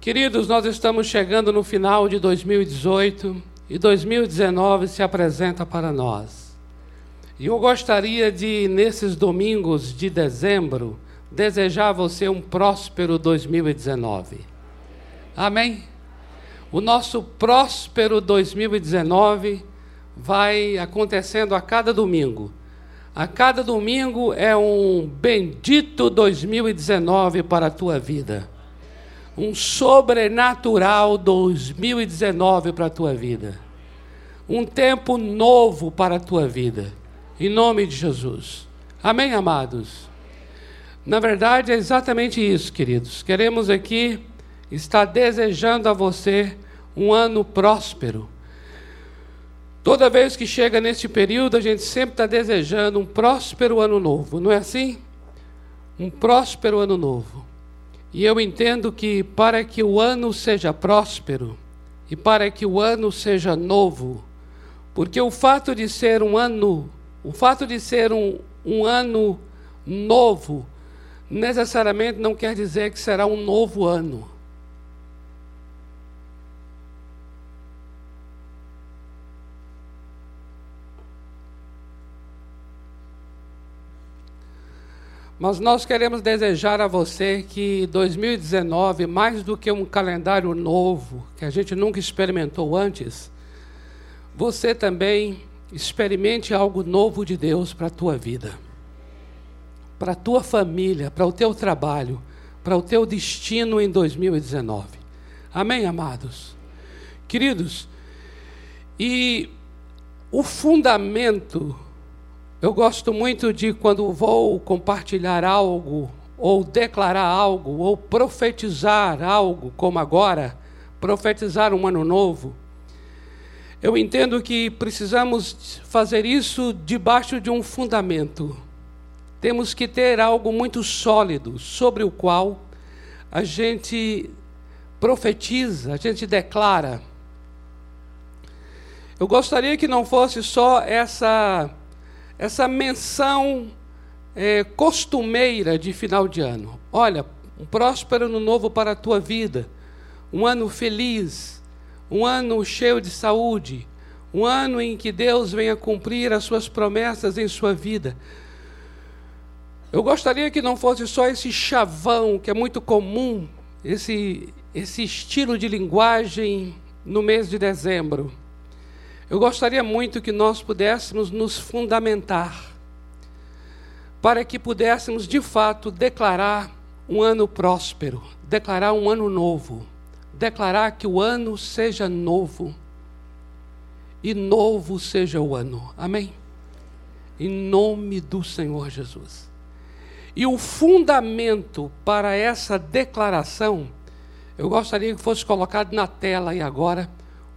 Queridos, nós estamos chegando no final de 2018 e 2019 se apresenta para nós. E eu gostaria de, nesses domingos de dezembro, desejar a você um próspero 2019. Amém? O nosso próspero 2019 vai acontecendo a cada domingo. A cada domingo é um bendito 2019 para a tua vida. Um sobrenatural 2019 para a tua vida. Um tempo novo para a tua vida. Em nome de Jesus. Amém, amados? Na verdade, é exatamente isso, queridos. Queremos aqui estar desejando a você um ano próspero Toda vez que chega neste período, a gente sempre está desejando um próspero ano novo, não é assim? Um próspero ano novo. E eu entendo que para que o ano seja próspero e para que o ano seja novo, porque o fato de ser um ano, o fato de ser um, um ano novo, necessariamente não quer dizer que será um novo ano. Mas nós queremos desejar a você que 2019, mais do que um calendário novo, que a gente nunca experimentou antes, você também experimente algo novo de Deus para a tua vida, para a tua família, para o teu trabalho, para o teu destino em 2019. Amém, amados? Queridos, e o fundamento eu gosto muito de quando vou compartilhar algo, ou declarar algo, ou profetizar algo, como agora, profetizar um ano novo. Eu entendo que precisamos fazer isso debaixo de um fundamento. Temos que ter algo muito sólido sobre o qual a gente profetiza, a gente declara. Eu gostaria que não fosse só essa essa menção é, costumeira de final de ano. Olha, um próspero ano novo para a tua vida, um ano feliz, um ano cheio de saúde, um ano em que Deus venha cumprir as suas promessas em sua vida. Eu gostaria que não fosse só esse chavão que é muito comum, esse, esse estilo de linguagem no mês de dezembro. Eu gostaria muito que nós pudéssemos nos fundamentar para que pudéssemos de fato declarar um ano próspero, declarar um ano novo, declarar que o ano seja novo e novo seja o ano. Amém? Em nome do Senhor Jesus. E o fundamento para essa declaração, eu gostaria que fosse colocado na tela aí agora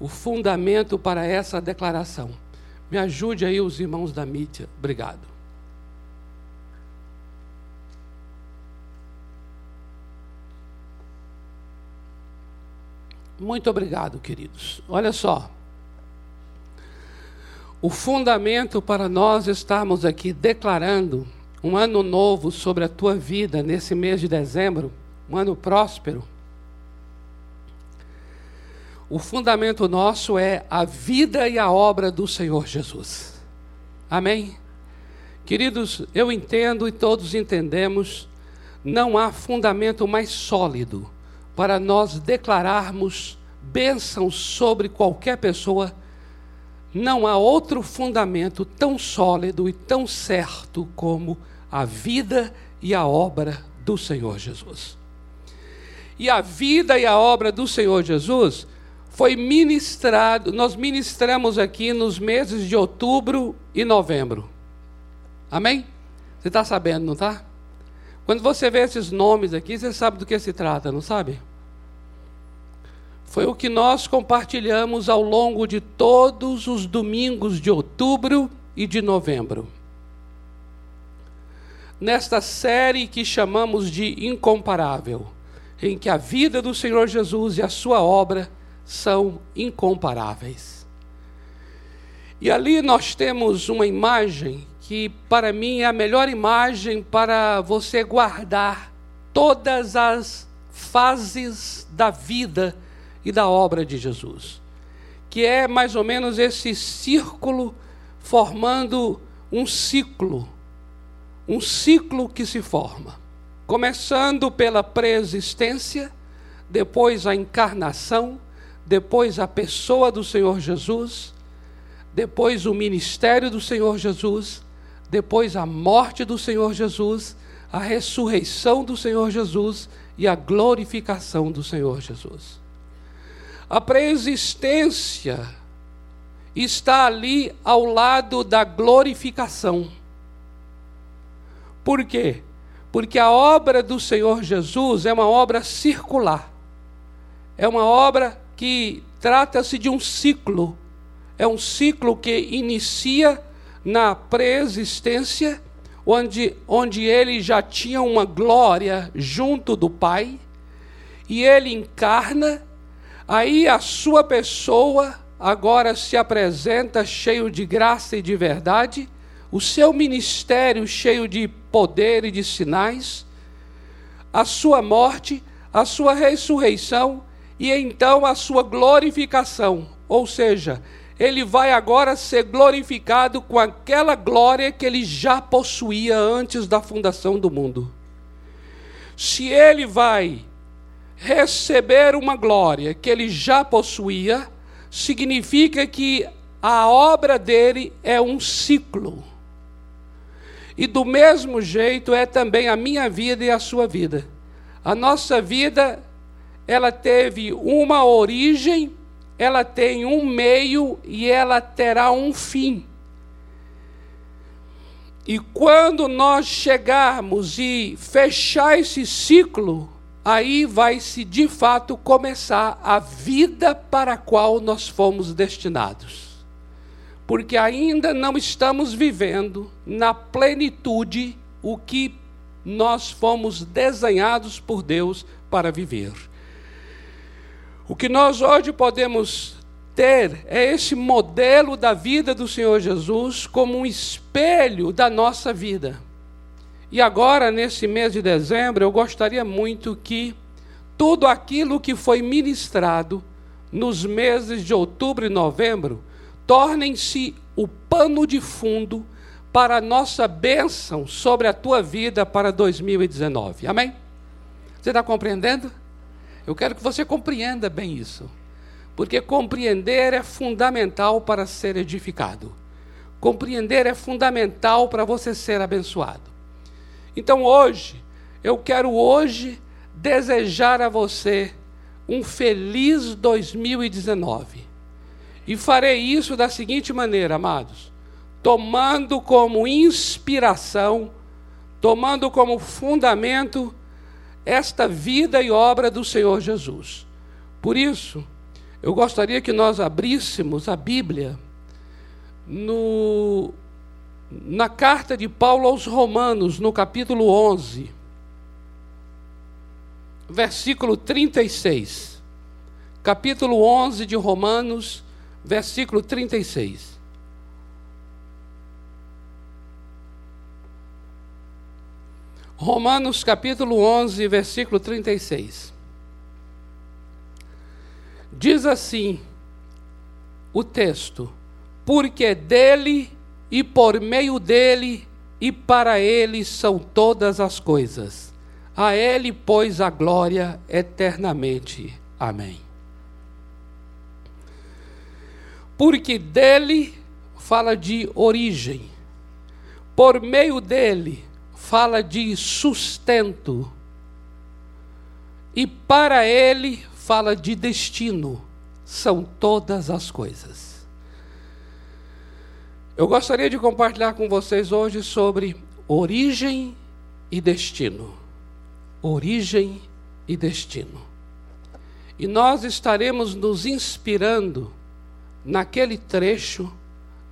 o fundamento para essa declaração. Me ajude aí os irmãos da mídia. Obrigado. Muito obrigado, queridos. Olha só. O fundamento para nós estarmos aqui declarando um ano novo sobre a tua vida nesse mês de dezembro, um ano próspero, o fundamento nosso é a vida e a obra do Senhor Jesus. Amém? Queridos, eu entendo e todos entendemos, não há fundamento mais sólido para nós declararmos bênçãos sobre qualquer pessoa. Não há outro fundamento tão sólido e tão certo como a vida e a obra do Senhor Jesus. E a vida e a obra do Senhor Jesus foi ministrado, nós ministramos aqui nos meses de outubro e novembro. Amém? Você está sabendo, não está? Quando você vê esses nomes aqui, você sabe do que se trata, não sabe? Foi o que nós compartilhamos ao longo de todos os domingos de outubro e de novembro. Nesta série que chamamos de Incomparável, em que a vida do Senhor Jesus e a sua obra são incomparáveis. E ali nós temos uma imagem que, para mim, é a melhor imagem para você guardar todas as fases da vida e da obra de Jesus, que é mais ou menos esse círculo formando um ciclo, um ciclo que se forma, começando pela preexistência, depois a encarnação, depois a pessoa do Senhor Jesus, depois o ministério do Senhor Jesus, depois a morte do Senhor Jesus, a ressurreição do Senhor Jesus e a glorificação do Senhor Jesus. A preexistência está ali ao lado da glorificação. Por quê? Porque a obra do Senhor Jesus é uma obra circular. É uma obra que trata-se de um ciclo. É um ciclo que inicia na preexistência, onde, onde ele já tinha uma glória junto do Pai, e ele encarna, aí a sua pessoa agora se apresenta cheio de graça e de verdade, o seu ministério cheio de poder e de sinais, a sua morte, a sua ressurreição e então a sua glorificação. Ou seja, ele vai agora ser glorificado com aquela glória que ele já possuía antes da fundação do mundo. Se ele vai receber uma glória que ele já possuía, significa que a obra dele é um ciclo. E do mesmo jeito é também a minha vida e a sua vida. A nossa vida, ela teve uma origem, ela tem um meio e ela terá um fim. E quando nós chegarmos e fechar esse ciclo, aí vai se de fato começar a vida para a qual nós fomos destinados. Porque ainda não estamos vivendo na plenitude o que nós fomos desenhados por Deus para viver. O que nós hoje podemos ter é esse modelo da vida do Senhor Jesus como um espelho da nossa vida. E agora, nesse mês de dezembro, eu gostaria muito que tudo aquilo que foi ministrado nos meses de outubro e novembro tornem-se o pano de fundo para a nossa bênção sobre a tua vida para 2019. Amém? Você está compreendendo? Eu quero que você compreenda bem isso. Porque compreender é fundamental para ser edificado. Compreender é fundamental para você ser abençoado. Então hoje, eu quero hoje desejar a você um feliz 2019. E farei isso da seguinte maneira, amados: tomando como inspiração, tomando como fundamento esta vida e obra do Senhor Jesus. Por isso, eu gostaria que nós abríssemos a Bíblia no na carta de Paulo aos Romanos, no capítulo 11, versículo 36. Capítulo 11 de Romanos, versículo 36. Romanos capítulo 11, versículo 36. Diz assim o texto: Porque dele e por meio dele e para ele são todas as coisas. A ele, pois, a glória eternamente. Amém. Porque dele fala de origem, por meio dele fala de sustento, e para ele fala de destino. São todas as coisas. Eu gostaria de compartilhar com vocês hoje sobre origem e destino. Origem e destino. E nós estaremos nos inspirando naquele trecho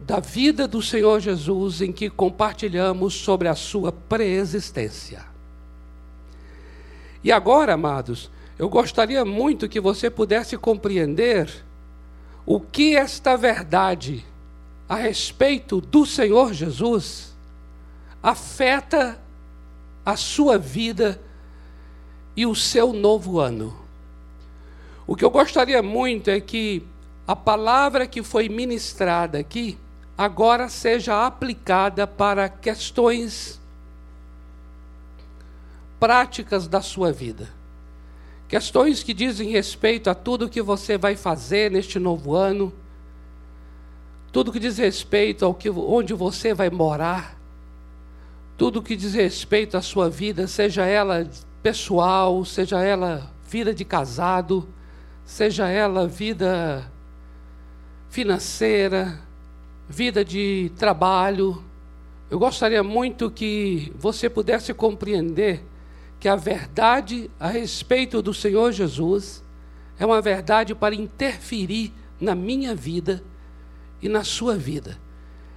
da vida do Senhor Jesus em que compartilhamos sobre a sua preexistência. E agora, amados, eu gostaria muito que você pudesse compreender o que esta verdade a respeito do Senhor Jesus afeta a sua vida e o seu novo ano. O que eu gostaria muito é que a palavra que foi ministrada aqui agora seja aplicada para questões práticas da sua vida. Questões que dizem respeito a tudo que você vai fazer neste novo ano, tudo que diz respeito ao que onde você vai morar, tudo que diz respeito à sua vida, seja ela pessoal, seja ela vida de casado, seja ela vida financeira, vida de trabalho. Eu gostaria muito que você pudesse compreender que a verdade a respeito do Senhor Jesus é uma verdade para interferir na minha vida e na sua vida.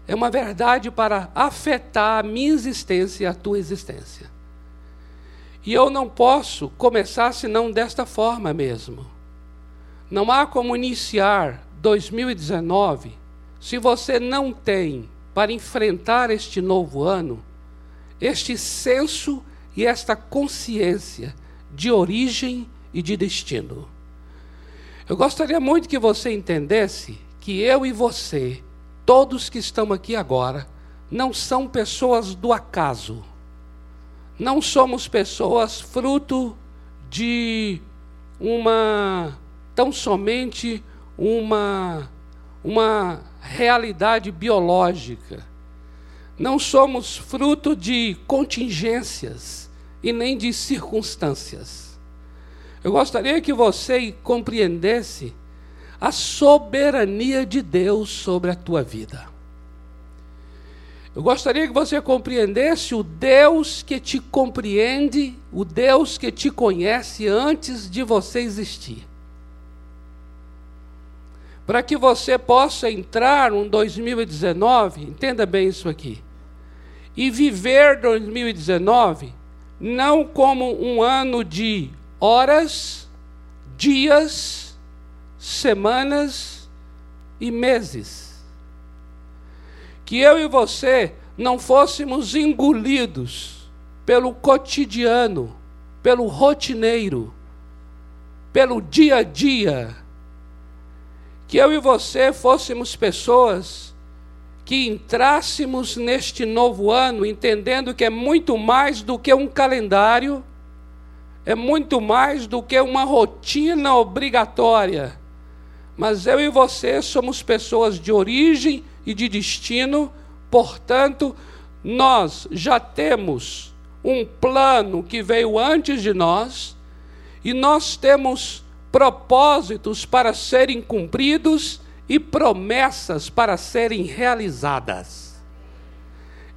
É uma verdade para afetar a minha existência e a tua existência. E eu não posso começar senão desta forma mesmo. Não há como iniciar 2019 se você não tem para enfrentar este novo ano este senso e esta consciência de origem e de destino. Eu gostaria muito que você entendesse que eu e você, todos que estão aqui agora, não são pessoas do acaso. Não somos pessoas fruto de uma tão somente uma uma realidade biológica. Não somos fruto de contingências e nem de circunstâncias. Eu gostaria que você compreendesse a soberania de Deus sobre a tua vida. Eu gostaria que você compreendesse o Deus que te compreende, o Deus que te conhece antes de você existir. Para que você possa entrar no 2019, entenda bem isso aqui, e viver 2019 não como um ano de horas, dias, semanas e meses. Que eu e você não fôssemos engolidos pelo cotidiano, pelo rotineiro, pelo dia a dia. Que eu e você fôssemos pessoas que entrássemos neste novo ano entendendo que é muito mais do que um calendário, é muito mais do que uma rotina obrigatória. Mas eu e você somos pessoas de origem e de destino, portanto, nós já temos um plano que veio antes de nós e nós temos propósitos para serem cumpridos e promessas para serem realizadas.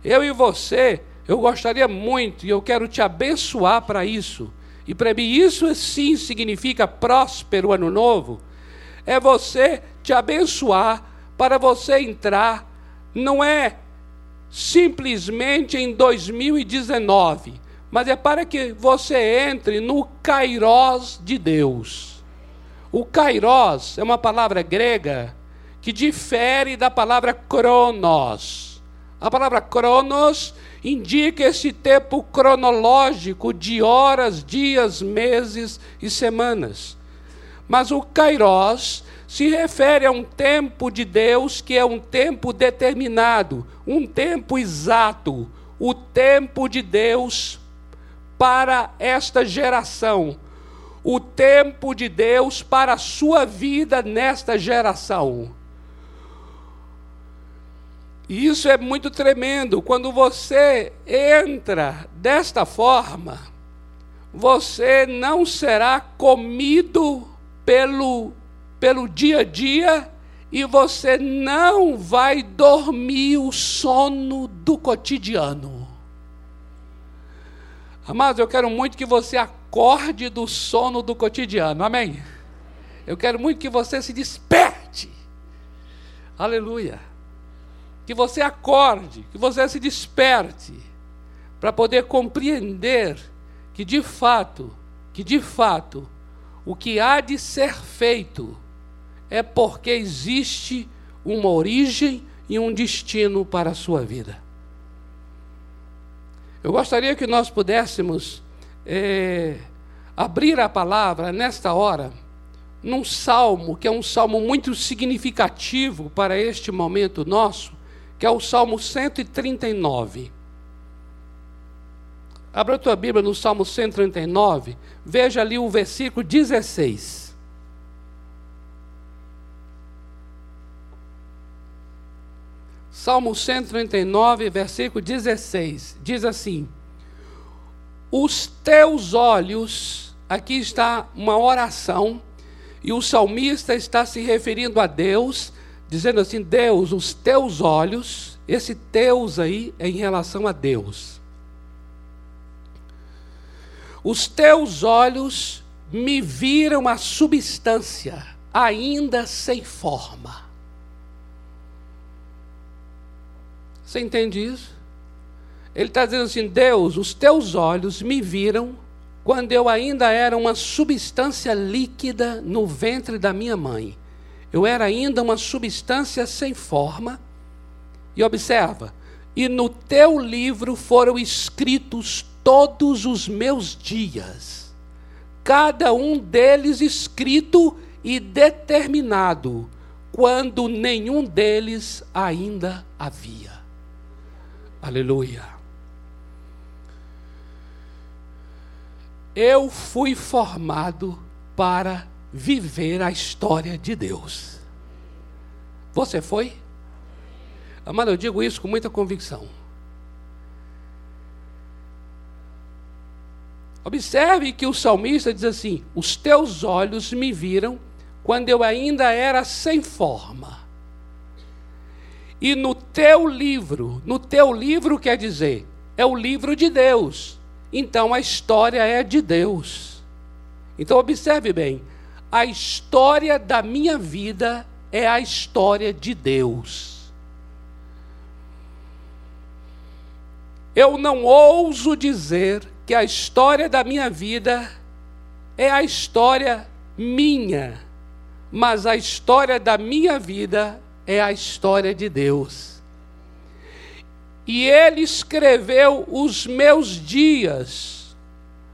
Eu e você, eu gostaria muito e eu quero te abençoar para isso. E para mim isso sim significa próspero ano novo é você te abençoar para você entrar, não é simplesmente em 2019, mas é para que você entre no Kairós de Deus. O Kairós é uma palavra grega que difere da palavra cronos. A palavra cronos indica esse tempo cronológico de horas, dias, meses e semanas. Mas o Kairós se refere a um tempo de Deus que é um tempo determinado, um tempo exato, o tempo de Deus para esta geração, o tempo de Deus para a sua vida nesta geração. E isso é muito tremendo. Quando você entra desta forma, você não será comido pelo, pelo dia a dia e você não vai dormir o sono do cotidiano. Amados, eu quero muito que você acorde do sono do cotidiano, amém? Eu quero muito que você se desperte, aleluia. Que você acorde, que você se desperte, para poder compreender que de fato, que de fato, o que há de ser feito é porque existe uma origem e um destino para a sua vida. Eu gostaria que nós pudéssemos é, abrir a palavra nesta hora num salmo que é um salmo muito significativo para este momento nosso, que é o Salmo 139. Abra a tua Bíblia no Salmo 139, veja ali o versículo 16. Salmo 139, versículo 16, diz assim: Os teus olhos, aqui está uma oração, e o salmista está se referindo a Deus, dizendo assim: Deus, os teus olhos, esse teus aí é em relação a Deus. Os teus olhos me viram a substância, ainda sem forma. Você entende isso? Ele está dizendo assim: Deus, os teus olhos me viram quando eu ainda era uma substância líquida no ventre da minha mãe. Eu era ainda uma substância sem forma. E observa: e no teu livro foram escritos todos os meus dias, cada um deles escrito e determinado, quando nenhum deles ainda havia. Aleluia. Eu fui formado para viver a história de Deus. Você foi? Amado, eu digo isso com muita convicção. Observe que o salmista diz assim: Os teus olhos me viram quando eu ainda era sem forma. E no teu livro, no teu livro quer dizer, é o livro de Deus. Então a história é de Deus. Então observe bem, a história da minha vida é a história de Deus. Eu não ouso dizer que a história da minha vida é a história minha, mas a história da minha vida é a história de Deus. E ele escreveu os meus dias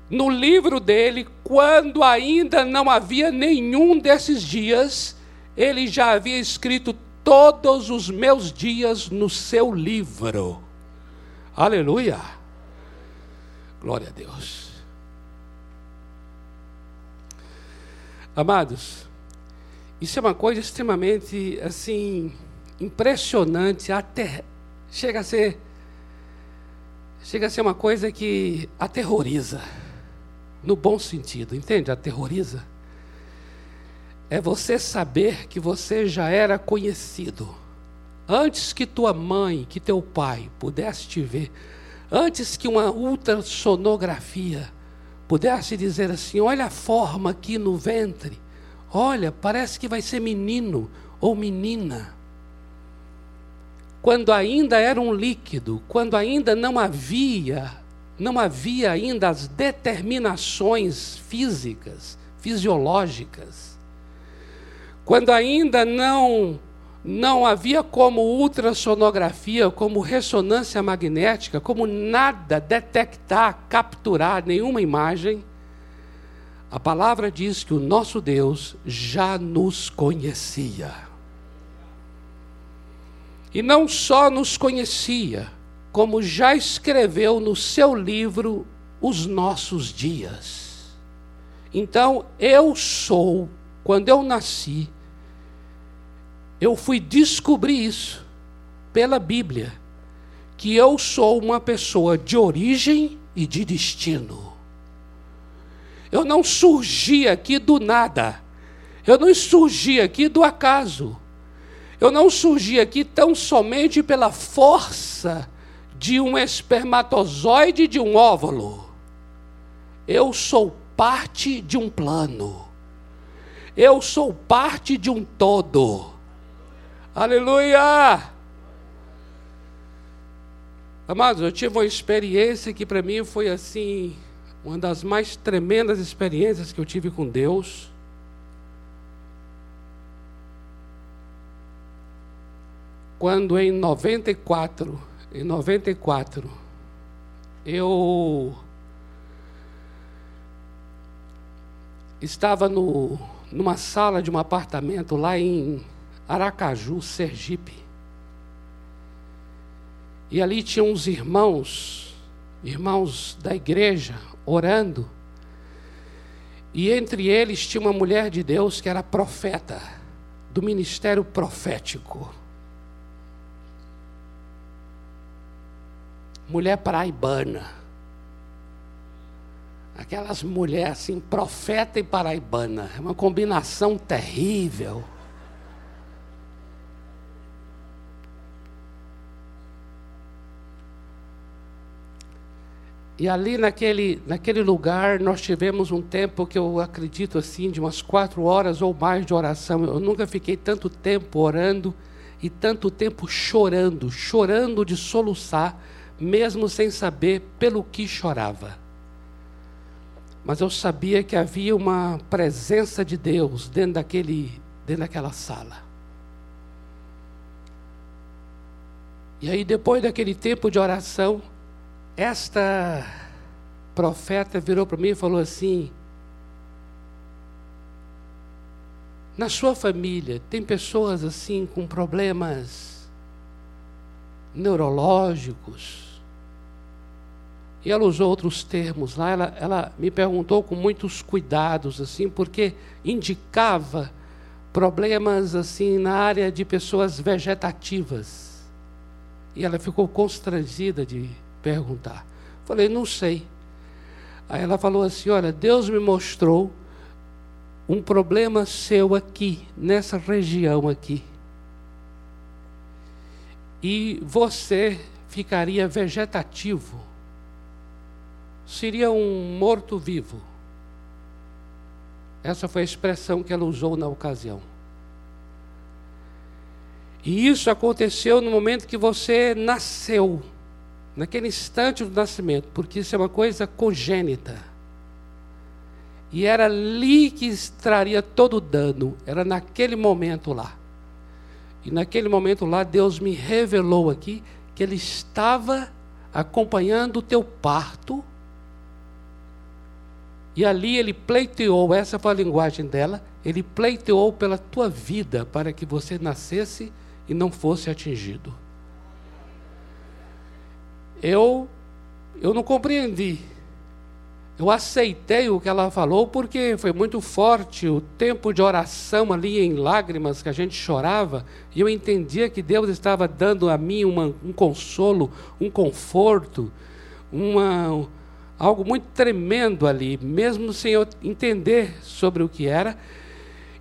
no livro dele, quando ainda não havia nenhum desses dias, ele já havia escrito todos os meus dias no seu livro. Aleluia! Glória a Deus. Amados, isso é uma coisa extremamente assim impressionante, até chega a ser chega a ser uma coisa que aterroriza no bom sentido, entende? Aterroriza. É você saber que você já era conhecido antes que tua mãe, que teu pai pudesse te ver, antes que uma ultrassonografia pudesse dizer assim: olha a forma aqui no ventre, Olha, parece que vai ser menino ou menina. Quando ainda era um líquido, quando ainda não havia, não havia ainda as determinações físicas, fisiológicas. Quando ainda não não havia como ultrassonografia, como ressonância magnética, como nada detectar, capturar nenhuma imagem, a palavra diz que o nosso Deus já nos conhecia. E não só nos conhecia, como já escreveu no seu livro os nossos dias. Então, eu sou, quando eu nasci, eu fui descobrir isso pela Bíblia, que eu sou uma pessoa de origem e de destino. Eu não surgi aqui do nada. Eu não surgi aqui do acaso. Eu não surgi aqui tão somente pela força de um espermatozoide de um óvulo. Eu sou parte de um plano. Eu sou parte de um todo. Aleluia! Amados, eu tive uma experiência que para mim foi assim uma das mais tremendas experiências que eu tive com Deus. Quando em 94, em 94, eu estava no, numa sala de um apartamento lá em Aracaju, Sergipe. E ali tinham uns irmãos, irmãos da igreja, orando. E entre eles tinha uma mulher de Deus que era profeta, do ministério profético. Mulher paraibana. Aquelas mulheres assim, profeta e paraibana. É uma combinação terrível. E ali naquele, naquele lugar nós tivemos um tempo que eu acredito assim, de umas quatro horas ou mais de oração. Eu nunca fiquei tanto tempo orando e tanto tempo chorando, chorando de soluçar, mesmo sem saber pelo que chorava. Mas eu sabia que havia uma presença de Deus dentro, daquele, dentro daquela sala. E aí, depois daquele tempo de oração, esta profeta virou para mim e falou assim: Na sua família tem pessoas assim com problemas neurológicos. E ela usou outros termos lá. Ela, ela me perguntou com muitos cuidados assim, porque indicava problemas assim na área de pessoas vegetativas. E ela ficou constrangida de perguntar. Falei, não sei. Aí ela falou assim: Olha, Deus me mostrou um problema seu aqui, nessa região aqui. E você ficaria vegetativo. Seria um morto-vivo. Essa foi a expressão que ela usou na ocasião. E isso aconteceu no momento que você nasceu naquele instante do nascimento, porque isso é uma coisa congênita. E era ali que extraria todo o dano, era naquele momento lá. E naquele momento lá, Deus me revelou aqui que Ele estava acompanhando o teu parto. E ali Ele pleiteou, essa foi a linguagem dela, Ele pleiteou pela tua vida para que você nascesse e não fosse atingido eu, eu não compreendi. Eu aceitei o que ela falou porque foi muito forte o tempo de oração ali em lágrimas que a gente chorava, e eu entendia que Deus estava dando a mim uma, um consolo, um conforto, uma, algo muito tremendo ali, mesmo sem eu entender sobre o que era.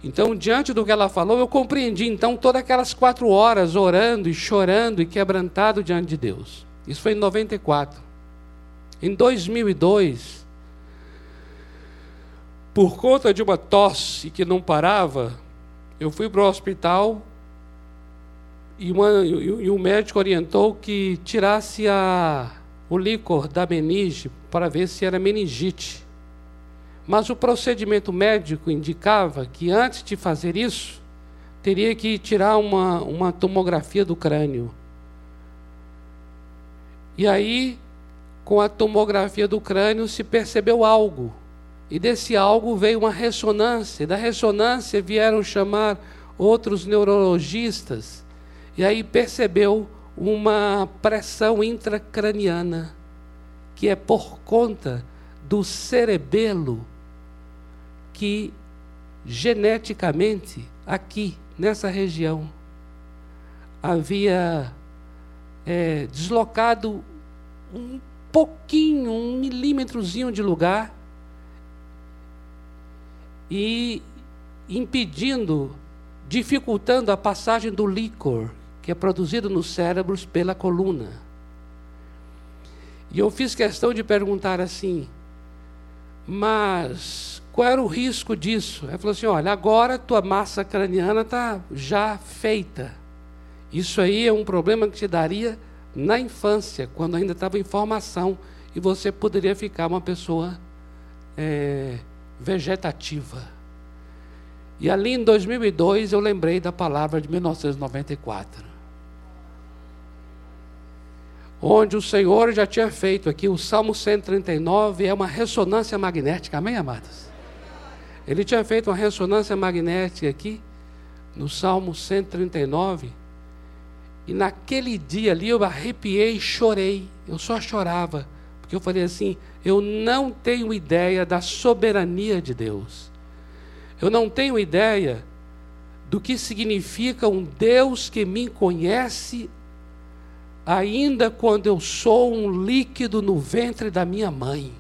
Então, diante do que ela falou, eu compreendi então todas aquelas quatro horas orando e chorando e quebrantado diante de Deus. Isso foi em 94. Em 2002, por conta de uma tosse que não parava, eu fui para o hospital e, uma, e, o médico orientou que tirasse a, o líquor da meninge para ver se era meningite. Mas o procedimento médico indicava que antes de fazer isso, teria que tirar uma, uma tomografia do crânio. E aí, com a tomografia do crânio, se percebeu algo. E desse algo veio uma ressonância. E da ressonância vieram chamar outros neurologistas. E aí percebeu uma pressão intracraniana, que é por conta do cerebelo que geneticamente aqui nessa região havia é, deslocado um pouquinho, um milímetrozinho de lugar e impedindo, dificultando a passagem do líquor que é produzido nos cérebros pela coluna. E eu fiz questão de perguntar assim, mas qual era o risco disso? Ele falou assim: olha, agora tua massa craniana está já feita. Isso aí é um problema que te daria na infância, quando ainda estava em formação, e você poderia ficar uma pessoa é, vegetativa. E ali em 2002 eu lembrei da palavra de 1994. Onde o Senhor já tinha feito aqui, o Salmo 139 é uma ressonância magnética, amém, amados? Ele tinha feito uma ressonância magnética aqui, no Salmo 139. E naquele dia ali eu arrepiei e chorei. Eu só chorava. Porque eu falei assim: eu não tenho ideia da soberania de Deus. Eu não tenho ideia do que significa um Deus que me conhece ainda quando eu sou um líquido no ventre da minha mãe.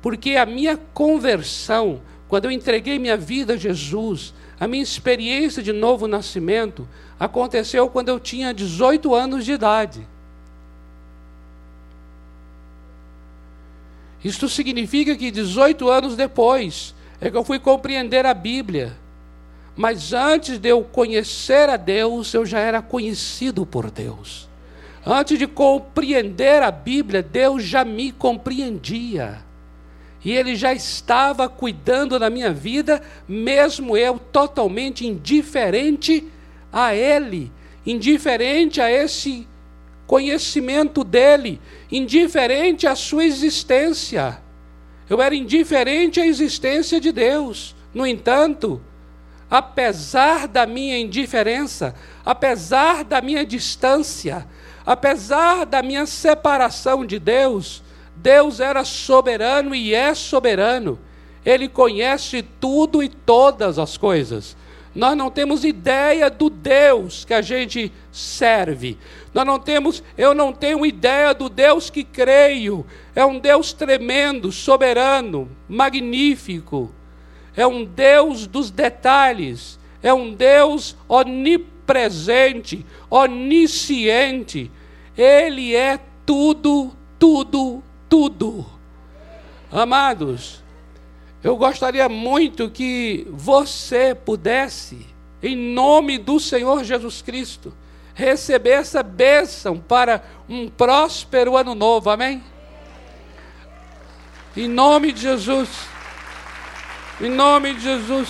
Porque a minha conversão, quando eu entreguei minha vida a Jesus, a minha experiência de novo nascimento, aconteceu quando eu tinha 18 anos de idade. Isto significa que 18 anos depois é que eu fui compreender a Bíblia. Mas antes de eu conhecer a Deus, eu já era conhecido por Deus. Antes de compreender a Bíblia, Deus já me compreendia. E Ele já estava cuidando da minha vida, mesmo eu totalmente indiferente a Ele, indiferente a esse conhecimento dele, indiferente à sua existência. Eu era indiferente à existência de Deus. No entanto, apesar da minha indiferença, apesar da minha distância, apesar da minha separação de Deus, Deus era soberano e é soberano. Ele conhece tudo e todas as coisas. Nós não temos ideia do Deus que a gente serve. Nós não temos, eu não tenho ideia do Deus que creio. É um Deus tremendo, soberano, magnífico. É um Deus dos detalhes. É um Deus onipresente, onisciente. Ele é tudo, tudo, tudo. Amados, eu gostaria muito que você pudesse, em nome do Senhor Jesus Cristo, receber essa bênção para um próspero ano novo, amém? Em nome de Jesus, em nome de Jesus.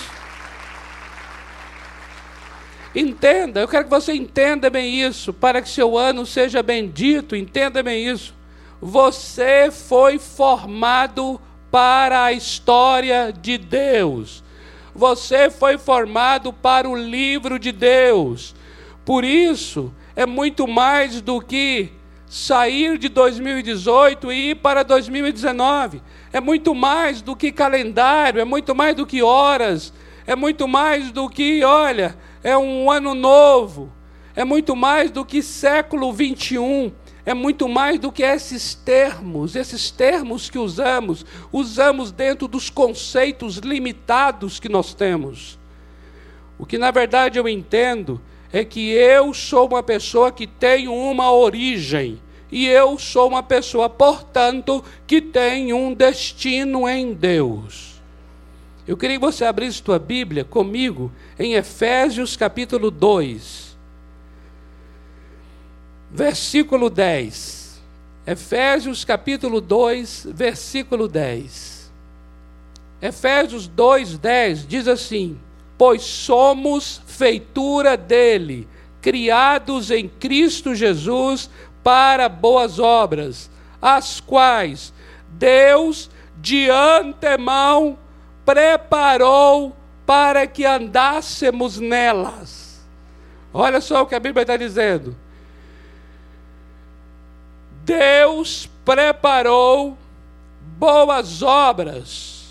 Entenda, eu quero que você entenda bem isso, para que seu ano seja bendito, entenda bem isso. Você foi formado para a história de Deus. Você foi formado para o livro de Deus. Por isso, é muito mais do que sair de 2018 e ir para 2019. É muito mais do que calendário, é muito mais do que horas, é muito mais do que, olha, é um ano novo, é muito mais do que século 21 é muito mais do que esses termos, esses termos que usamos, usamos dentro dos conceitos limitados que nós temos. O que na verdade eu entendo é que eu sou uma pessoa que tem uma origem, e eu sou uma pessoa, portanto, que tem um destino em Deus. Eu queria que você abrisse tua Bíblia comigo em Efésios capítulo 2 versículo 10. Efésios capítulo 2, versículo 10. Efésios 2, 10 diz assim: Pois somos feitura dele, criados em Cristo Jesus para boas obras, as quais Deus de antemão preparou para que andássemos nelas. Olha só o que a Bíblia está dizendo. Deus preparou boas obras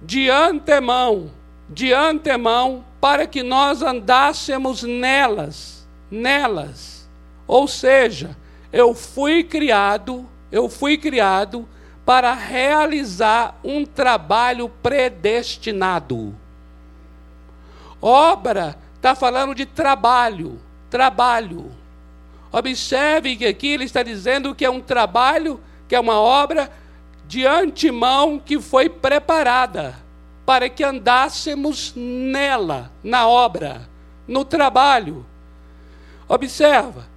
de antemão, de antemão, para que nós andássemos nelas, nelas. Ou seja, eu fui criado, eu fui criado para realizar um trabalho predestinado. Obra está falando de trabalho, trabalho. Observe que aqui ele está dizendo que é um trabalho, que é uma obra de antemão que foi preparada para que andássemos nela, na obra, no trabalho. Observa,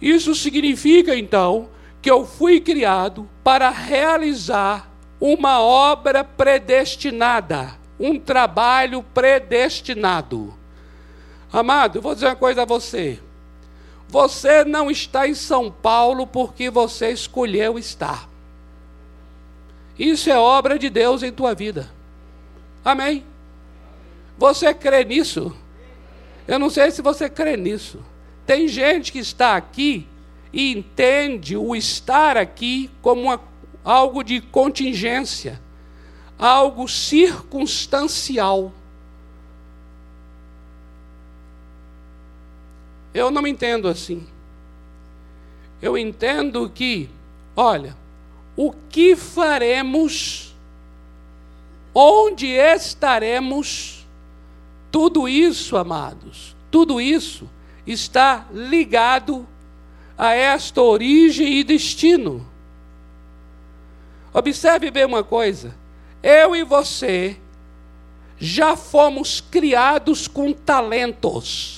isso significa então que eu fui criado para realizar uma obra predestinada, um trabalho predestinado. Amado, vou dizer uma coisa a você. Você não está em São Paulo porque você escolheu estar. Isso é obra de Deus em tua vida. Amém? Você crê nisso? Eu não sei se você crê nisso. Tem gente que está aqui e entende o estar aqui como uma, algo de contingência, algo circunstancial. Eu não entendo assim. Eu entendo que, olha, o que faremos, onde estaremos, tudo isso, amados, tudo isso está ligado a esta origem e destino. Observe bem uma coisa: eu e você já fomos criados com talentos.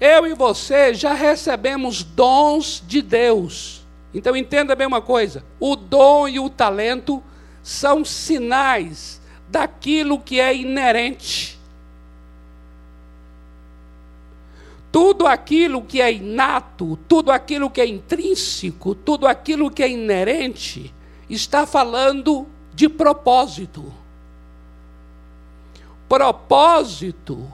Eu e você já recebemos dons de Deus. Então entenda bem uma coisa: o dom e o talento são sinais daquilo que é inerente. tudo aquilo que é inato, tudo aquilo que é intrínseco, tudo aquilo que é inerente, está falando de propósito. Propósito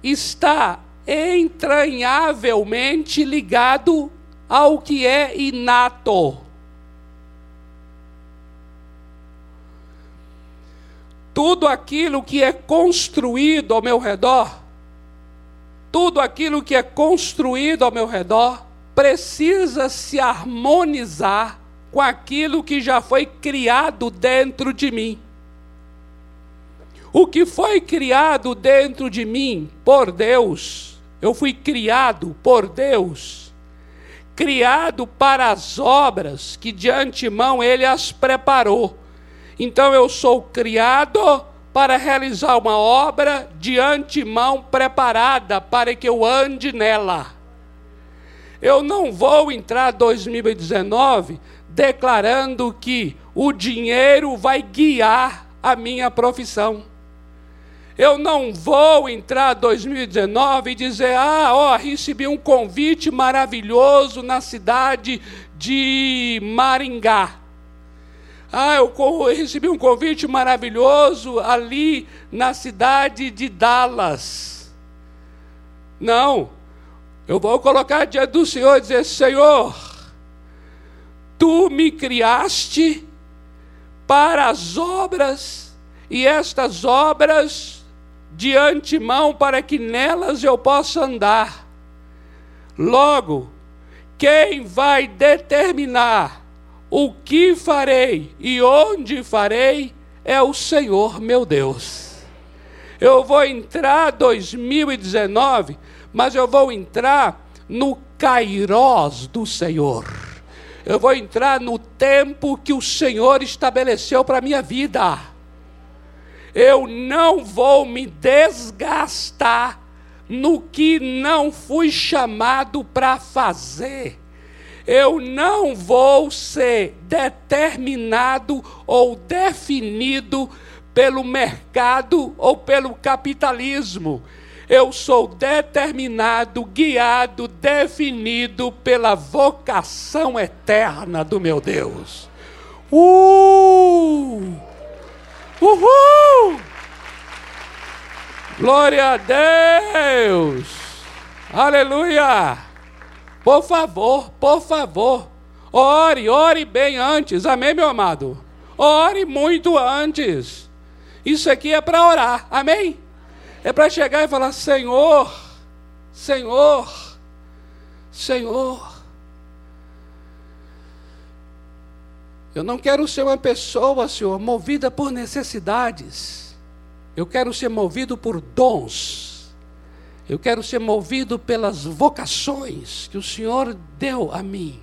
está entranhavelmente ligado ao que é inato. Tudo aquilo que é construído ao meu redor tudo aquilo que é construído ao meu redor precisa se harmonizar com aquilo que já foi criado dentro de mim. O que foi criado dentro de mim por Deus, eu fui criado por Deus, criado para as obras que de antemão Ele as preparou. Então eu sou criado para realizar uma obra de antemão preparada para que eu ande nela. Eu não vou entrar 2019 declarando que o dinheiro vai guiar a minha profissão. Eu não vou entrar 2019 e dizer: "Ah, ó, recebi um convite maravilhoso na cidade de Maringá". Ah, eu recebi um convite maravilhoso ali na cidade de Dallas. Não, eu vou colocar diante do Senhor e dizer: Senhor, tu me criaste para as obras, e estas obras de antemão para que nelas eu possa andar. Logo, quem vai determinar o que farei e onde farei é o Senhor meu Deus. Eu vou entrar 2019, mas eu vou entrar no Kairós do Senhor. Eu vou entrar no tempo que o Senhor estabeleceu para a minha vida. Eu não vou me desgastar no que não fui chamado para fazer eu não vou ser determinado ou definido pelo mercado ou pelo capitalismo. Eu sou determinado, guiado, definido pela vocação eterna do meu Deus. Uh! Uhul! Glória a Deus! Aleluia! Por favor, por favor, ore, ore bem antes, amém, meu amado? Ore muito antes. Isso aqui é para orar, amém? É para chegar e falar: Senhor, Senhor, Senhor. Eu não quero ser uma pessoa, Senhor, movida por necessidades. Eu quero ser movido por dons. Eu quero ser movido pelas vocações que o Senhor deu a mim.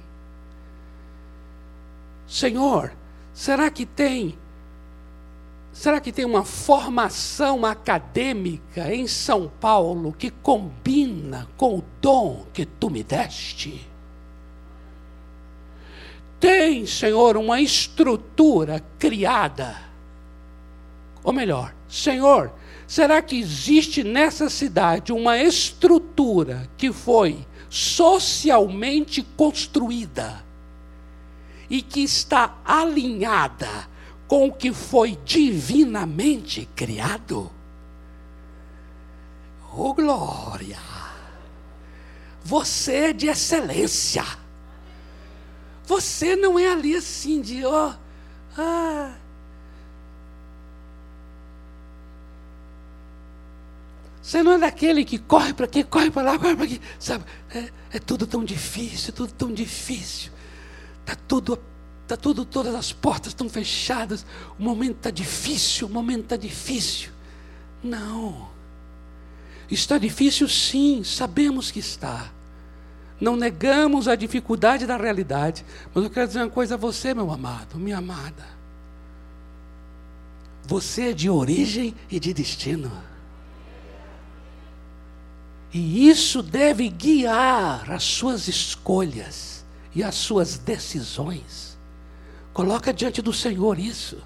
Senhor, será que tem será que tem uma formação acadêmica em São Paulo que combina com o dom que tu me deste? Tem, Senhor, uma estrutura criada. Ou melhor, Senhor, Será que existe nessa cidade uma estrutura que foi socialmente construída e que está alinhada com o que foi divinamente criado. Oh, glória! Você é de excelência. Você não é ali assim de, ó, oh, ah. Você não é daquele que corre para aqui, corre para lá, corre para aqui. Sabe? É, é, tudo tão difícil, tudo tão difícil. Está tudo, tá tudo, todas as portas estão fechadas. O momento está difícil, o momento está difícil. Não. Está difícil sim, sabemos que está. Não negamos a dificuldade da realidade. Mas eu quero dizer uma coisa a você, meu amado, minha amada. Você é de origem e de destino. E isso deve guiar as suas escolhas e as suas decisões. Coloca diante do Senhor isso.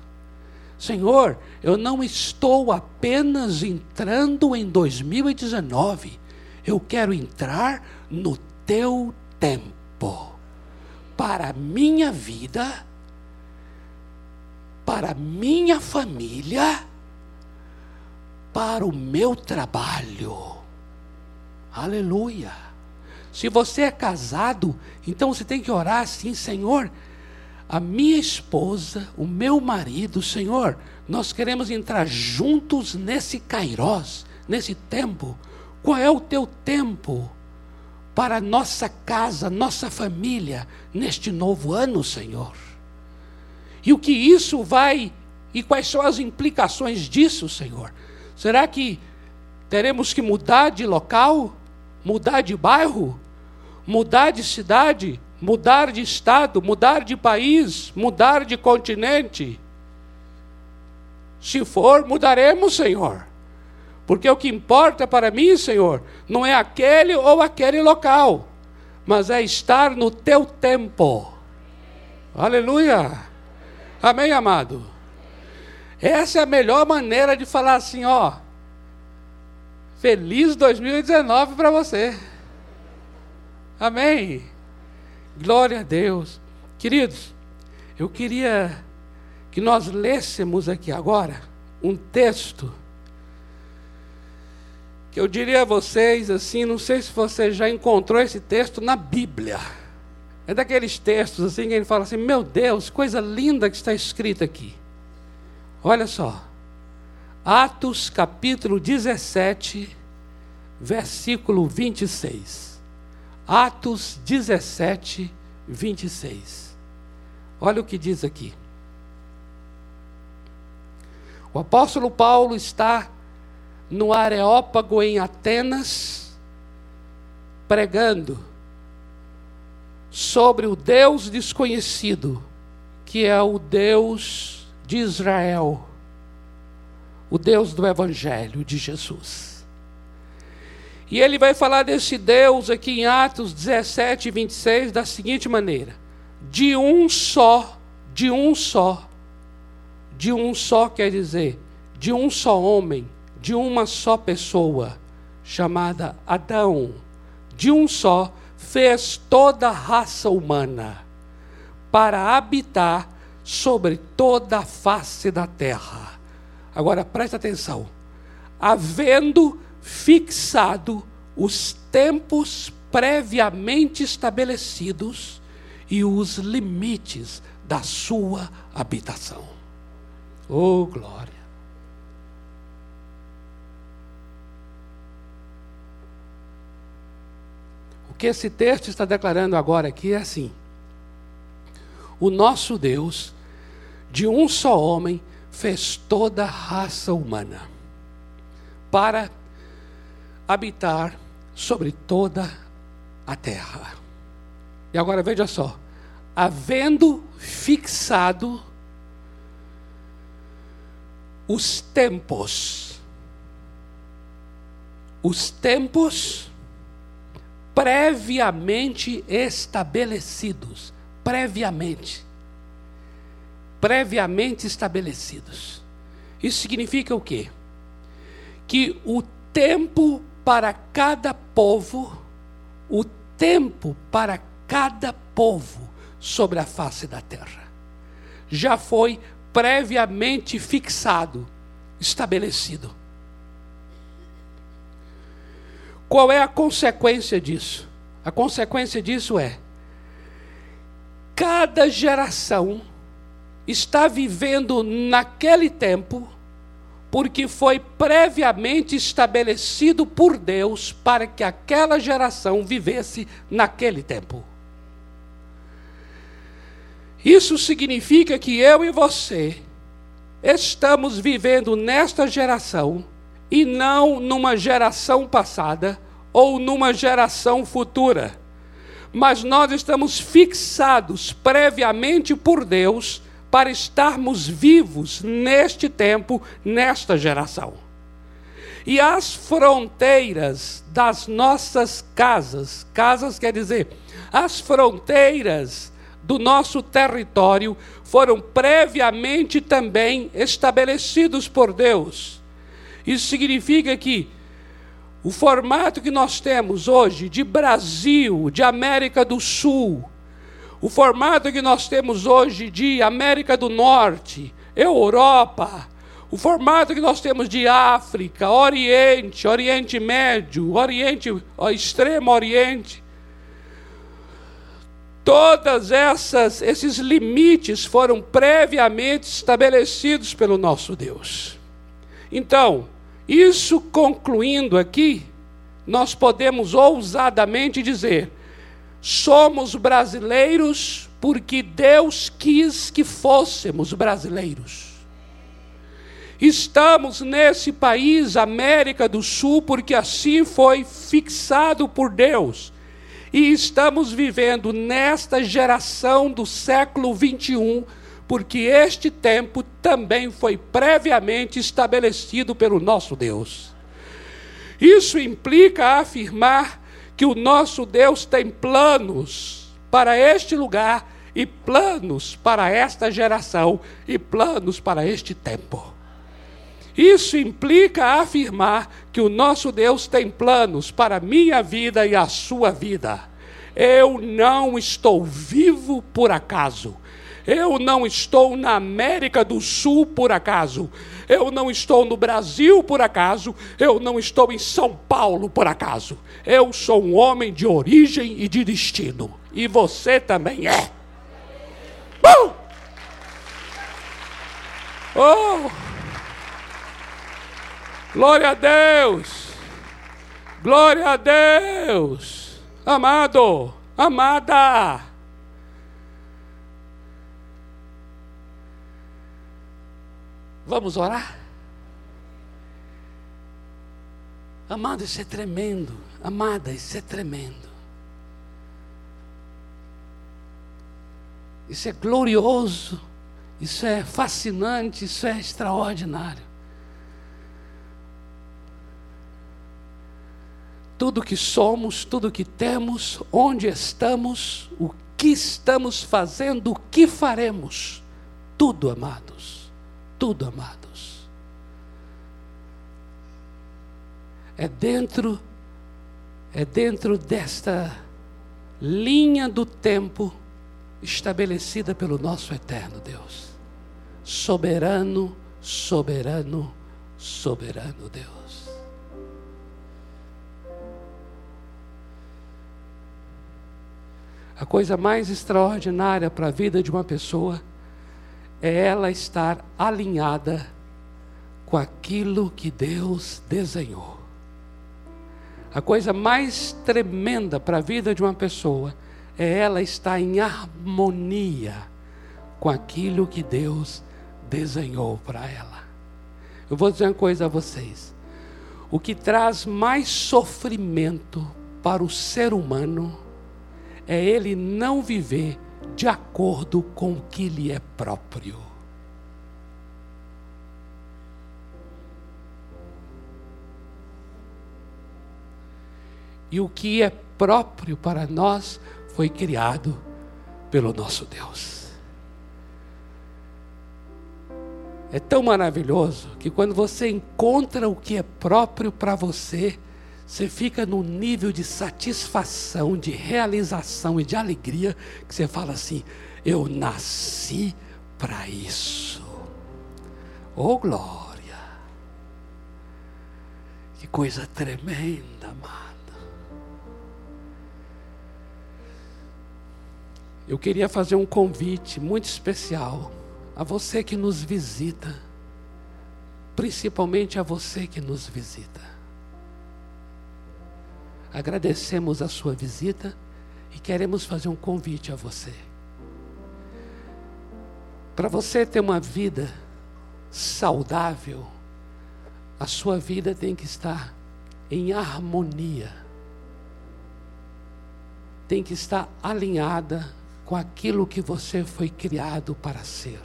Senhor, eu não estou apenas entrando em 2019, eu quero entrar no teu tempo para a minha vida, para a minha família, para o meu trabalho. Aleluia. Se você é casado, então você tem que orar assim, Senhor, a minha esposa, o meu marido, Senhor, nós queremos entrar juntos nesse kairós, nesse tempo. Qual é o teu tempo para nossa casa, nossa família, neste novo ano, Senhor? E o que isso vai, e quais são as implicações disso, Senhor? Será que teremos que mudar de local, mudar de bairro, mudar de cidade? mudar de estado, mudar de país, mudar de continente. Se for, mudaremos, Senhor. Porque o que importa para mim, Senhor, não é aquele ou aquele local, mas é estar no teu tempo. Aleluia. Amém, amado? Essa é a melhor maneira de falar assim, ó. Feliz 2019 para você. Amém. Glória a Deus. Queridos, eu queria que nós lêssemos aqui agora um texto que eu diria a vocês assim, não sei se você já encontrou esse texto na Bíblia. É daqueles textos assim que ele fala assim: "Meu Deus, coisa linda que está escrita aqui". Olha só. Atos capítulo 17, versículo 26. Atos 17, 26. Olha o que diz aqui. O apóstolo Paulo está no Areópago em Atenas, pregando sobre o Deus desconhecido, que é o Deus de Israel, o Deus do Evangelho de Jesus. E ele vai falar desse Deus aqui em Atos 17, 26, da seguinte maneira: de um só, de um só, de um só quer dizer, de um só homem, de uma só pessoa, chamada Adão, de um só, fez toda a raça humana para habitar sobre toda a face da terra. Agora presta atenção. Havendo fixado os tempos previamente estabelecidos e os limites da sua habitação. Oh, glória! Que esse texto está declarando agora aqui é assim: o nosso Deus, de um só homem, fez toda a raça humana para habitar sobre toda a terra. E agora veja só: havendo fixado os tempos, os tempos previamente estabelecidos, previamente, previamente estabelecidos. Isso significa o quê? Que o tempo para cada povo, o tempo para cada povo sobre a face da terra. Já foi previamente fixado, estabelecido. Qual é a consequência disso? A consequência disso é: cada geração está vivendo naquele tempo porque foi previamente estabelecido por Deus para que aquela geração vivesse naquele tempo. Isso significa que eu e você estamos vivendo nesta geração e não numa geração passada ou numa geração futura. Mas nós estamos fixados previamente por Deus para estarmos vivos neste tempo, nesta geração. E as fronteiras das nossas casas, casas quer dizer, as fronteiras do nosso território foram previamente também estabelecidos por Deus. Isso significa que o formato que nós temos hoje de Brasil, de América do Sul, o formato que nós temos hoje de América do Norte, Europa, o formato que nós temos de África, Oriente, Oriente Médio, Oriente, Extremo Oriente, todas essas esses limites foram previamente estabelecidos pelo nosso Deus. Então, isso concluindo aqui, nós podemos ousadamente dizer Somos brasileiros porque Deus quis que fôssemos brasileiros. Estamos nesse país, América do Sul, porque assim foi fixado por Deus. E estamos vivendo nesta geração do século 21, porque este tempo também foi previamente estabelecido pelo nosso Deus. Isso implica afirmar que o nosso Deus tem planos para este lugar e planos para esta geração e planos para este tempo. Isso implica afirmar que o nosso Deus tem planos para a minha vida e a sua vida. Eu não estou vivo por acaso. Eu não estou na América do Sul por acaso. Eu não estou no Brasil por acaso. Eu não estou em São Paulo por acaso. Eu sou um homem de origem e de destino. E você também é. Uh! Oh! Glória a Deus! Glória a Deus! Amado, amada, Vamos orar? Amado, isso é tremendo. Amada, isso é tremendo. Isso é glorioso. Isso é fascinante. Isso é extraordinário. Tudo que somos, tudo que temos, onde estamos, o que estamos fazendo, o que faremos. Tudo, amados tudo, amados. É dentro é dentro desta linha do tempo estabelecida pelo nosso eterno Deus. Soberano, soberano, soberano Deus. A coisa mais extraordinária para a vida de uma pessoa é ela estar alinhada com aquilo que Deus desenhou. A coisa mais tremenda para a vida de uma pessoa é ela estar em harmonia com aquilo que Deus desenhou para ela. Eu vou dizer uma coisa a vocês. O que traz mais sofrimento para o ser humano é ele não viver de acordo com o que lhe é próprio. E o que é próprio para nós foi criado pelo nosso Deus. É tão maravilhoso que quando você encontra o que é próprio para você, você fica num nível de satisfação, de realização e de alegria que você fala assim: eu nasci para isso. Oh glória! Que coisa tremenda, amado. Eu queria fazer um convite muito especial a você que nos visita, principalmente a você que nos visita. Agradecemos a sua visita e queremos fazer um convite a você. Para você ter uma vida saudável, a sua vida tem que estar em harmonia, tem que estar alinhada com aquilo que você foi criado para ser.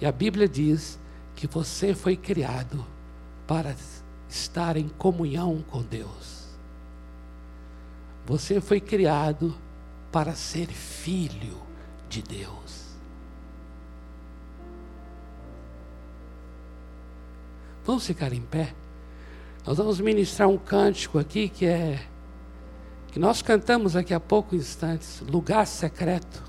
E a Bíblia diz que você foi criado para estar em comunhão com Deus. Você foi criado para ser filho de Deus. Vamos ficar em pé? Nós vamos ministrar um cântico aqui que é que nós cantamos aqui a poucos instantes, lugar secreto.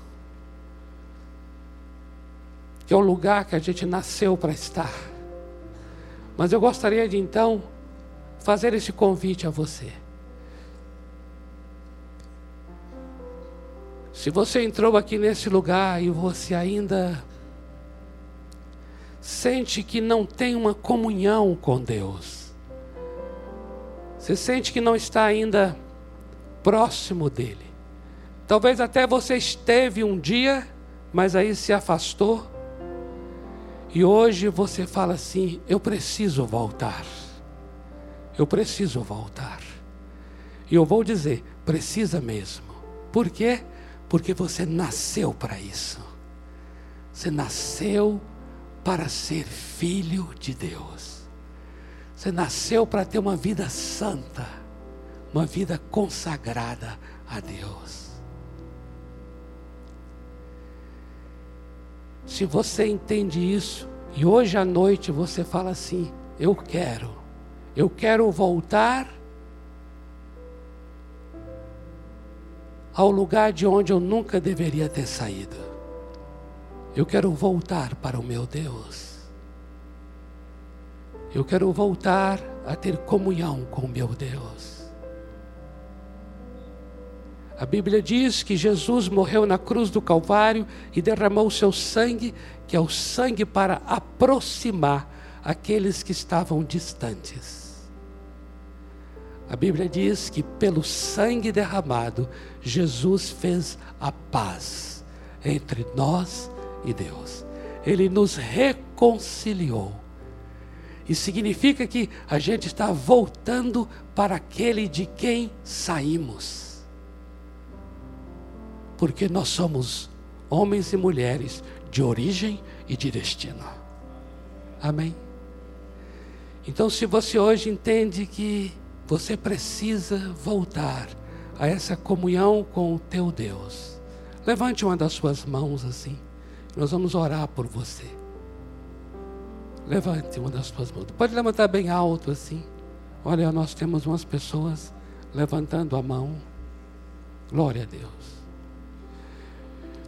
Que é o lugar que a gente nasceu para estar. Mas eu gostaria de então fazer esse convite a você. Se você entrou aqui nesse lugar e você ainda sente que não tem uma comunhão com Deus, você sente que não está ainda próximo dele. Talvez até você esteve um dia, mas aí se afastou. E hoje você fala assim: eu preciso voltar. Eu preciso voltar. E eu vou dizer: precisa mesmo. Por quê? Porque você nasceu para isso. Você nasceu para ser filho de Deus. Você nasceu para ter uma vida santa, uma vida consagrada a Deus. Se você entende isso, e hoje à noite você fala assim: Eu quero, eu quero voltar ao lugar de onde eu nunca deveria ter saído. Eu quero voltar para o meu Deus. Eu quero voltar a ter comunhão com o meu Deus. A Bíblia diz que Jesus morreu na cruz do Calvário e derramou seu sangue, que é o sangue para aproximar aqueles que estavam distantes. A Bíblia diz que pelo sangue derramado, Jesus fez a paz entre nós e Deus. Ele nos reconciliou. E significa que a gente está voltando para aquele de quem saímos. Porque nós somos homens e mulheres de origem e de destino. Amém? Então, se você hoje entende que você precisa voltar a essa comunhão com o teu Deus. Levante uma das suas mãos assim. Nós vamos orar por você. Levante uma das suas mãos. Pode levantar bem alto assim. Olha, nós temos umas pessoas levantando a mão. Glória a Deus.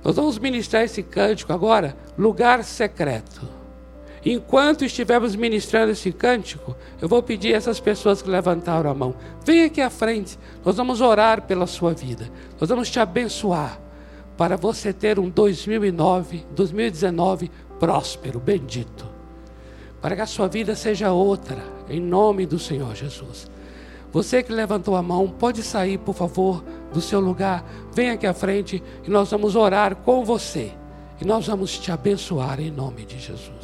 Nós vamos ministrar esse cântico agora, lugar secreto. Enquanto estivermos ministrando esse cântico, eu vou pedir a essas pessoas que levantaram a mão: vem aqui à frente, nós vamos orar pela sua vida, nós vamos te abençoar para você ter um 2009, 2019 próspero, bendito, para que a sua vida seja outra, em nome do Senhor Jesus. Você que levantou a mão, pode sair, por favor, do seu lugar, vem aqui à frente e nós vamos orar com você e nós vamos te abençoar em nome de Jesus.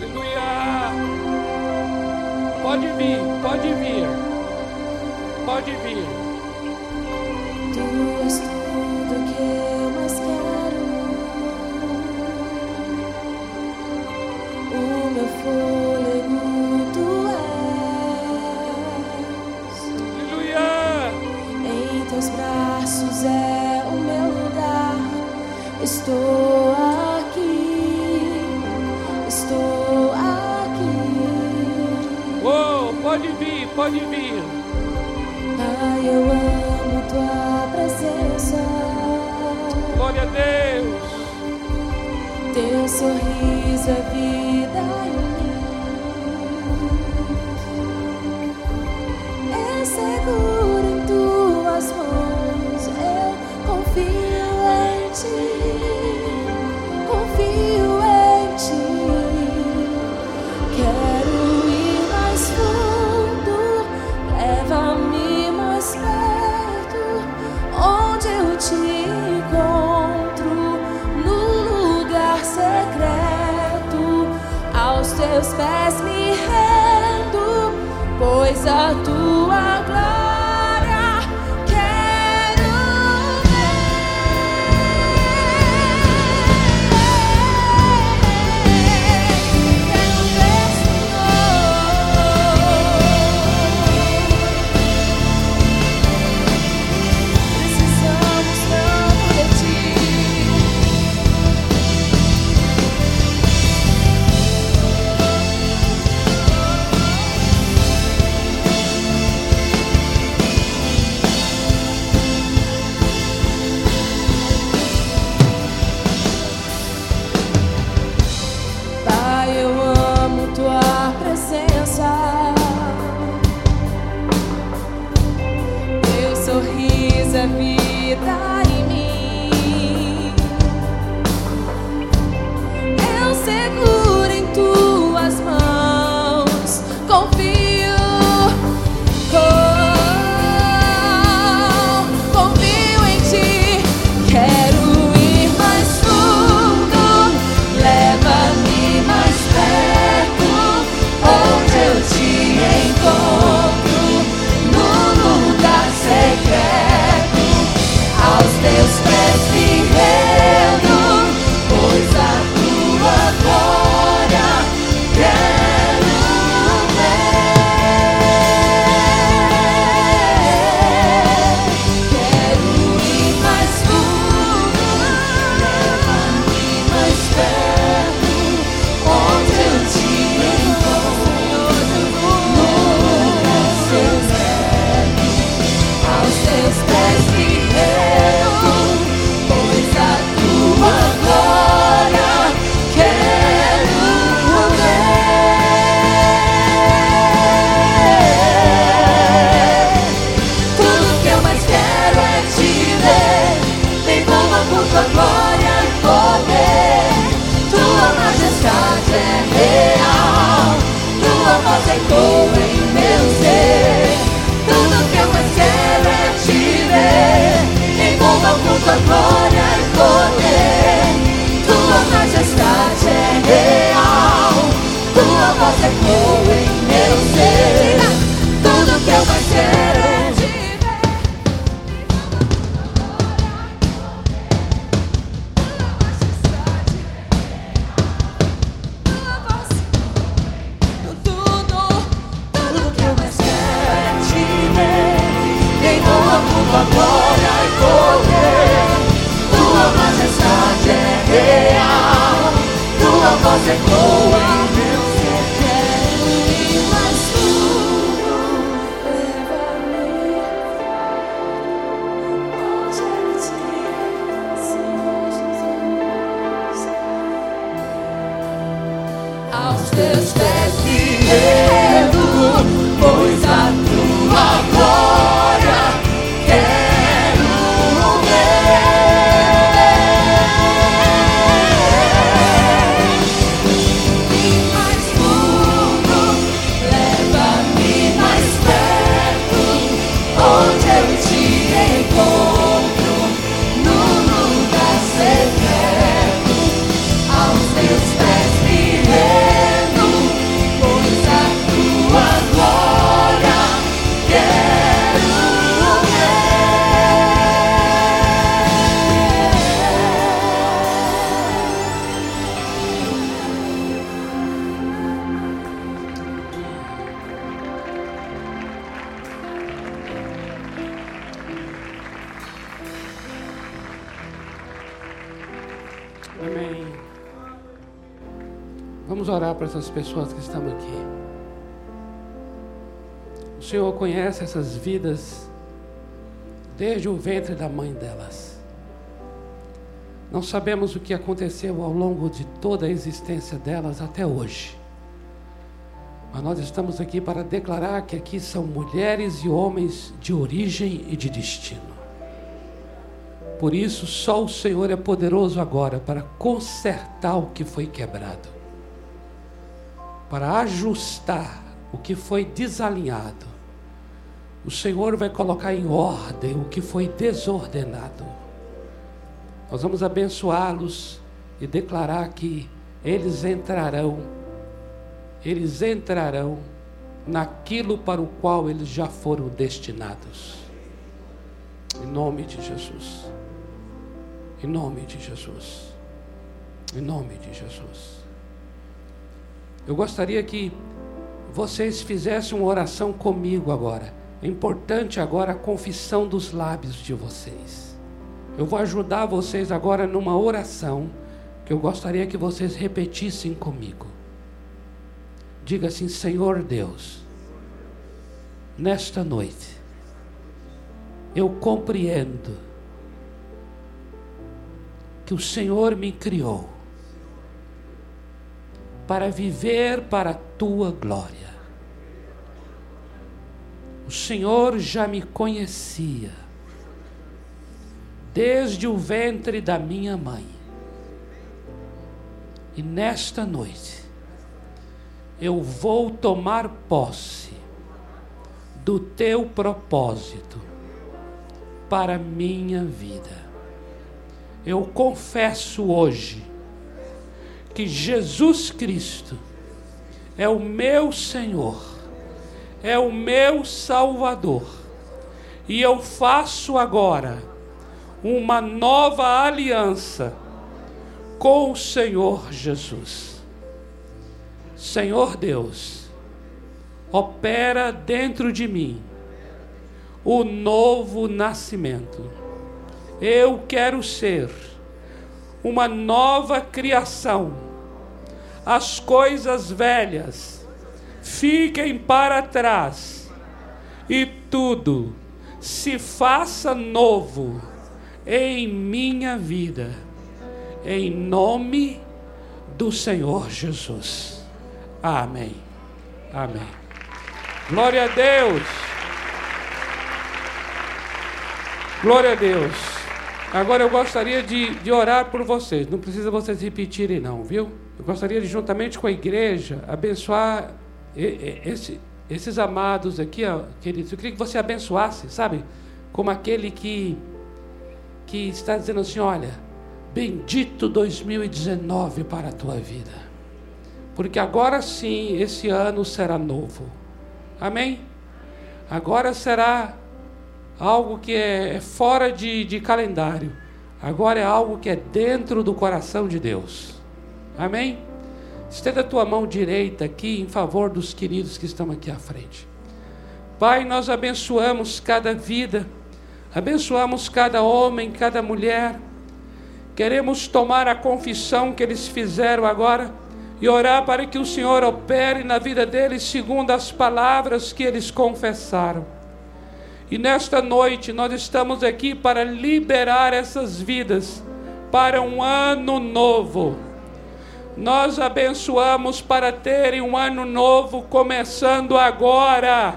Estou aqui, estou aqui. Essas pessoas que estão aqui. O Senhor conhece essas vidas desde o ventre da mãe delas. Não sabemos o que aconteceu ao longo de toda a existência delas até hoje. Mas nós estamos aqui para declarar que aqui são mulheres e homens de origem e de destino. Por isso, só o Senhor é poderoso agora para consertar o que foi quebrado, para ajustar o que foi desalinhado. O Senhor vai colocar em ordem o que foi desordenado. Nós vamos abençoá-los e declarar que eles entrarão, eles entrarão naquilo para o qual eles já foram destinados. Em nome de Jesus. Em nome de Jesus. Em nome de Jesus. Eu gostaria que vocês fizessem uma oração comigo agora. É importante agora a confissão dos lábios de vocês. Eu vou ajudar vocês agora numa oração que eu gostaria que vocês repetissem comigo. Diga assim: Senhor Deus, nesta noite, eu compreendo que o Senhor me criou para viver para a tua glória. O Senhor já me conhecia desde o ventre da minha mãe. E nesta noite eu vou tomar posse do teu propósito para minha vida eu confesso hoje que Jesus Cristo é o meu Senhor, é o meu Salvador, e eu faço agora uma nova aliança com o Senhor Jesus. Senhor Deus, opera dentro de mim o novo nascimento eu quero ser uma nova criação. As coisas velhas fiquem para trás e tudo se faça novo em minha vida, em nome do Senhor Jesus. Amém. Amém. Glória a Deus. Glória a Deus. Agora eu gostaria de, de orar por vocês. Não precisa vocês repetirem, não, viu? Eu gostaria de, juntamente com a igreja, abençoar esse, esses amados aqui, ó, queridos. Eu queria que você abençoasse, sabe? Como aquele que, que está dizendo assim: olha, bendito 2019 para a tua vida. Porque agora sim, esse ano será novo. Amém? Agora será algo que é, é fora de, de calendário. Agora é algo que é dentro do coração de Deus. Amém? Estenda a tua mão direita aqui em favor dos queridos que estão aqui à frente. Pai, nós abençoamos cada vida, abençoamos cada homem, cada mulher. Queremos tomar a confissão que eles fizeram agora e orar para que o Senhor opere na vida deles segundo as palavras que eles confessaram. E nesta noite nós estamos aqui para liberar essas vidas para um ano novo. Nós abençoamos para terem um ano novo começando agora.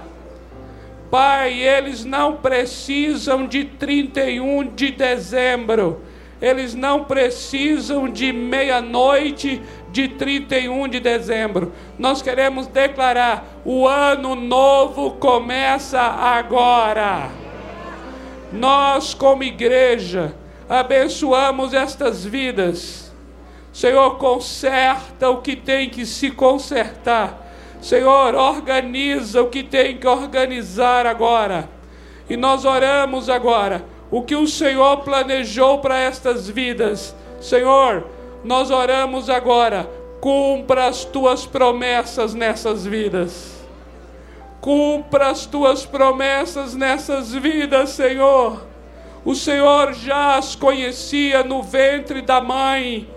Pai, eles não precisam de 31 de dezembro. Eles não precisam de meia-noite de 31 de dezembro. Nós queremos declarar: o ano novo começa agora. Nós, como igreja, abençoamos estas vidas. Senhor, conserta o que tem que se consertar. Senhor, organiza o que tem que organizar agora. E nós oramos agora o que o Senhor planejou para estas vidas. Senhor, nós oramos agora, cumpra as tuas promessas nessas vidas. Cumpra as tuas promessas nessas vidas, Senhor. O Senhor já as conhecia no ventre da mãe.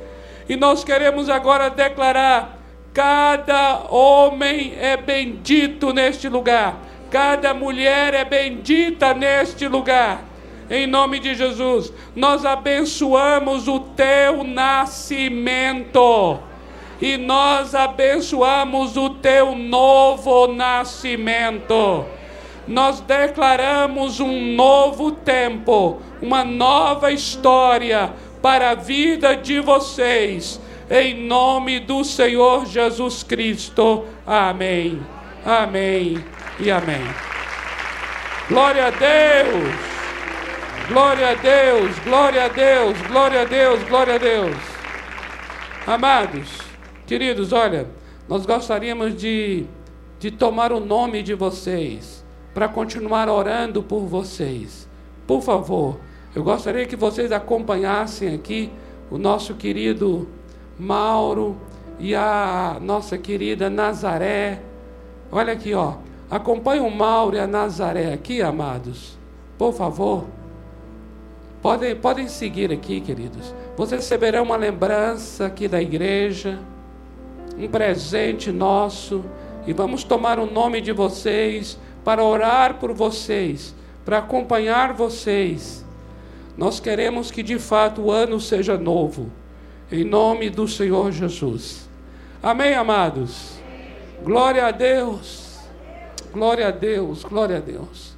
E nós queremos agora declarar: cada homem é bendito neste lugar, Cada mulher é bendita neste lugar. Em nome de Jesus, nós abençoamos o teu nascimento e nós abençoamos o teu novo nascimento. Nós declaramos um novo tempo, uma nova história para a vida de vocês, em nome do Senhor Jesus Cristo. Amém. Amém e amém. Glória a Deus. Glória a Deus, glória a Deus, glória a Deus, glória a Deus. Amados, queridos, olha, nós gostaríamos de, de tomar o nome de vocês para continuar orando por vocês. Por favor, eu gostaria que vocês acompanhassem aqui o nosso querido Mauro e a nossa querida Nazaré. Olha aqui, ó. Acompanhe o Mauro e a Nazaré aqui, amados. Por favor. Podem, podem seguir aqui, queridos. Vocês receberão uma lembrança aqui da igreja, um presente nosso, e vamos tomar o nome de vocês para orar por vocês, para acompanhar vocês. Nós queremos que de fato o ano seja novo, em nome do Senhor Jesus. Amém, amados? Glória a Deus, glória a Deus, glória a Deus.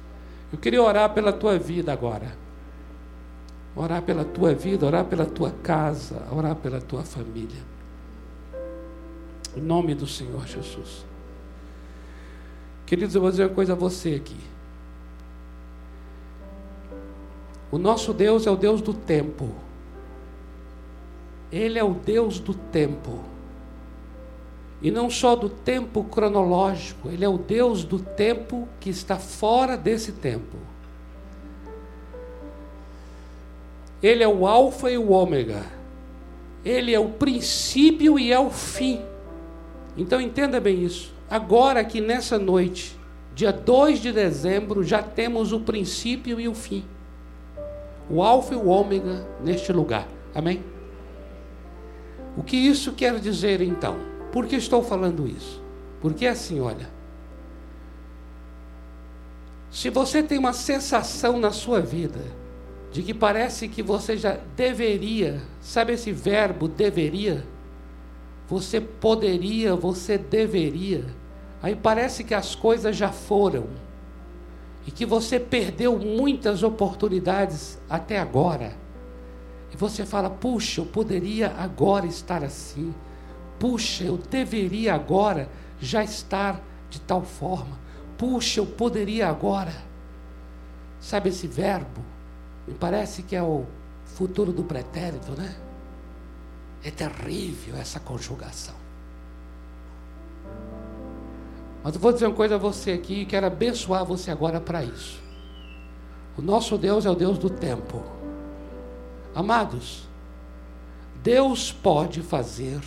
Eu queria orar pela tua vida agora orar pela tua vida, orar pela tua casa, orar pela tua família. Em nome do Senhor Jesus. Queridos, eu vou dizer uma coisa a você aqui. O nosso Deus é o Deus do tempo. Ele é o Deus do tempo. E não só do tempo cronológico, ele é o Deus do tempo que está fora desse tempo. Ele é o Alfa e o Ômega. Ele é o princípio e é o fim. Então entenda bem isso. Agora, aqui nessa noite, dia 2 de dezembro, já temos o princípio e o fim. O Alfa e o Ômega neste lugar. Amém? O que isso quer dizer então? Por que estou falando isso? Porque é assim, olha. Se você tem uma sensação na sua vida de que parece que você já deveria, sabe esse verbo deveria? Você poderia, você deveria. Aí parece que as coisas já foram e que você perdeu muitas oportunidades até agora. E você fala: puxa, eu poderia agora estar assim. Puxa, eu deveria agora já estar de tal forma. Puxa, eu poderia agora. Sabe esse verbo? Me parece que é o futuro do pretérito, né? É terrível essa conjugação. Mas eu vou dizer uma coisa a você aqui e quero abençoar você agora para isso. O nosso Deus é o Deus do tempo. Amados, Deus pode fazer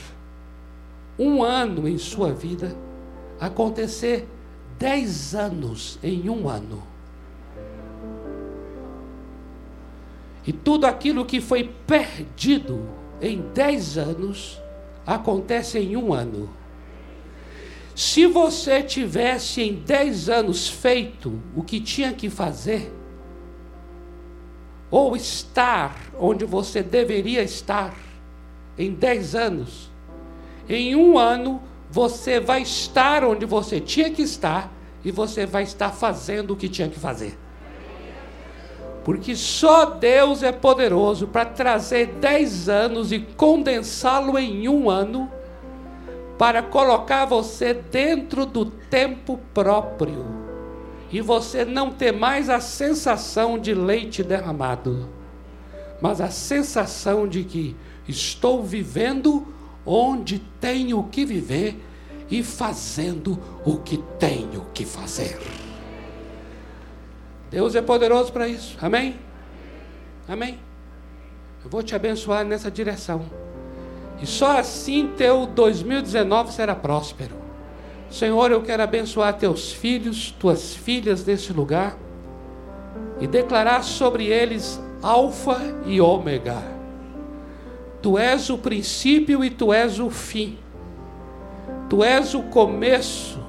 um ano em sua vida acontecer dez anos em um ano. E tudo aquilo que foi perdido em dez anos acontece em um ano. Se você tivesse em dez anos feito o que tinha que fazer, ou estar onde você deveria estar em dez anos, em um ano você vai estar onde você tinha que estar e você vai estar fazendo o que tinha que fazer. Porque só Deus é poderoso para trazer dez anos e condensá-lo em um ano, para colocar você dentro do tempo próprio, e você não ter mais a sensação de leite derramado, mas a sensação de que estou vivendo onde tenho que viver e fazendo o que tenho que fazer. Deus é poderoso para isso. Amém? Amém? Eu vou te abençoar nessa direção. E só assim teu 2019 será próspero. Senhor, eu quero abençoar teus filhos, tuas filhas nesse lugar e declarar sobre eles Alfa e Ômega. Tu és o princípio e tu és o fim. Tu és o começo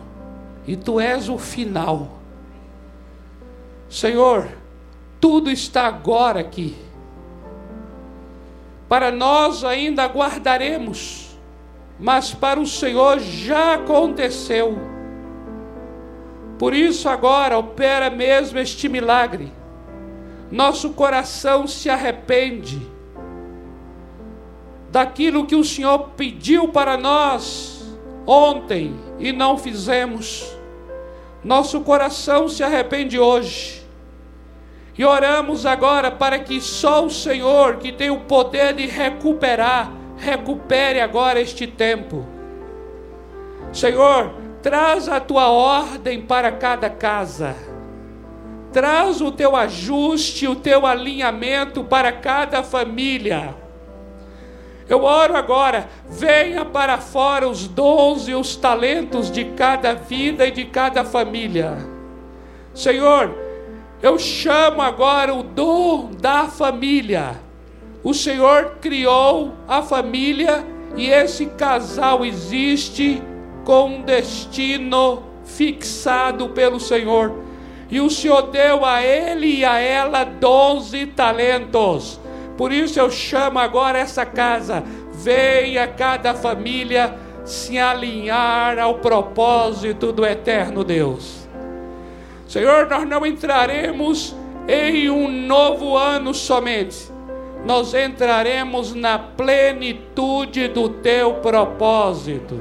e tu és o final. Senhor, tudo está agora aqui. Para nós ainda aguardaremos, mas para o Senhor já aconteceu. Por isso agora opera mesmo este milagre. Nosso coração se arrepende daquilo que o Senhor pediu para nós ontem e não fizemos. Nosso coração se arrepende hoje. E oramos agora para que só o Senhor, que tem o poder de recuperar, recupere agora este tempo. Senhor, traz a tua ordem para cada casa. Traz o teu ajuste, o teu alinhamento para cada família. Eu oro agora, venha para fora os dons e os talentos de cada vida e de cada família. Senhor, eu chamo agora o dom da família. O Senhor criou a família e esse casal existe com um destino fixado pelo Senhor. E o Senhor deu a ele e a ela dons e talentos. Por isso eu chamo agora essa casa. Venha cada família se alinhar ao propósito do eterno Deus. Senhor, nós não entraremos em um novo ano somente, nós entraremos na plenitude do teu propósito,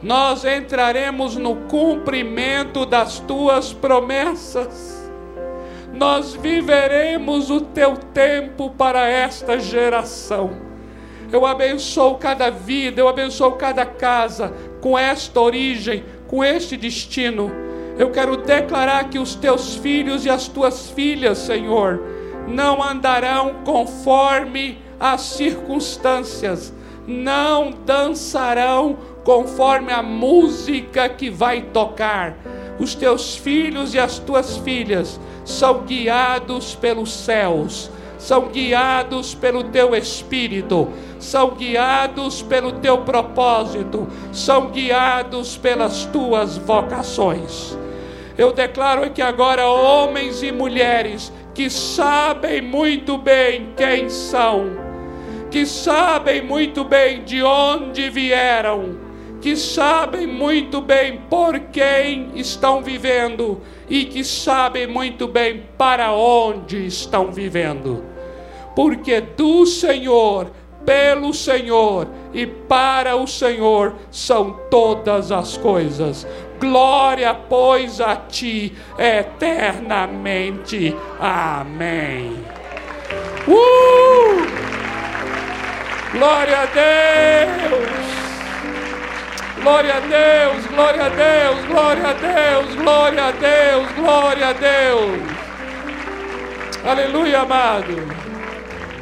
nós entraremos no cumprimento das tuas promessas, nós viveremos o teu tempo para esta geração. Eu abençoo cada vida, eu abençoo cada casa com esta origem, com este destino eu quero declarar que os teus filhos e as tuas filhas, Senhor, não andarão conforme as circunstâncias, não dançarão conforme a música que vai tocar. Os teus filhos e as tuas filhas são guiados pelos céus, são guiados pelo teu espírito, são guiados pelo teu propósito, são guiados pelas tuas vocações. Eu declaro que agora homens e mulheres que sabem muito bem quem são, que sabem muito bem de onde vieram, que sabem muito bem por quem estão vivendo e que sabem muito bem para onde estão vivendo. Porque do Senhor, pelo Senhor e para o Senhor são todas as coisas. Glória, pois, a ti eternamente. Amém. Uh! Glória a Deus. Glória a Deus, glória a Deus, glória a Deus, glória a Deus, glória a Deus. Aleluia, amado.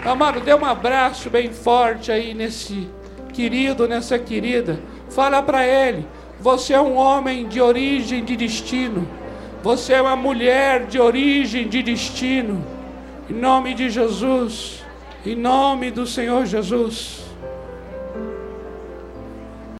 Amado, dê um abraço bem forte aí nesse querido, nessa querida. Fala para ele. Você é um homem de origem de destino. Você é uma mulher de origem de destino. Em nome de Jesus. Em nome do Senhor Jesus.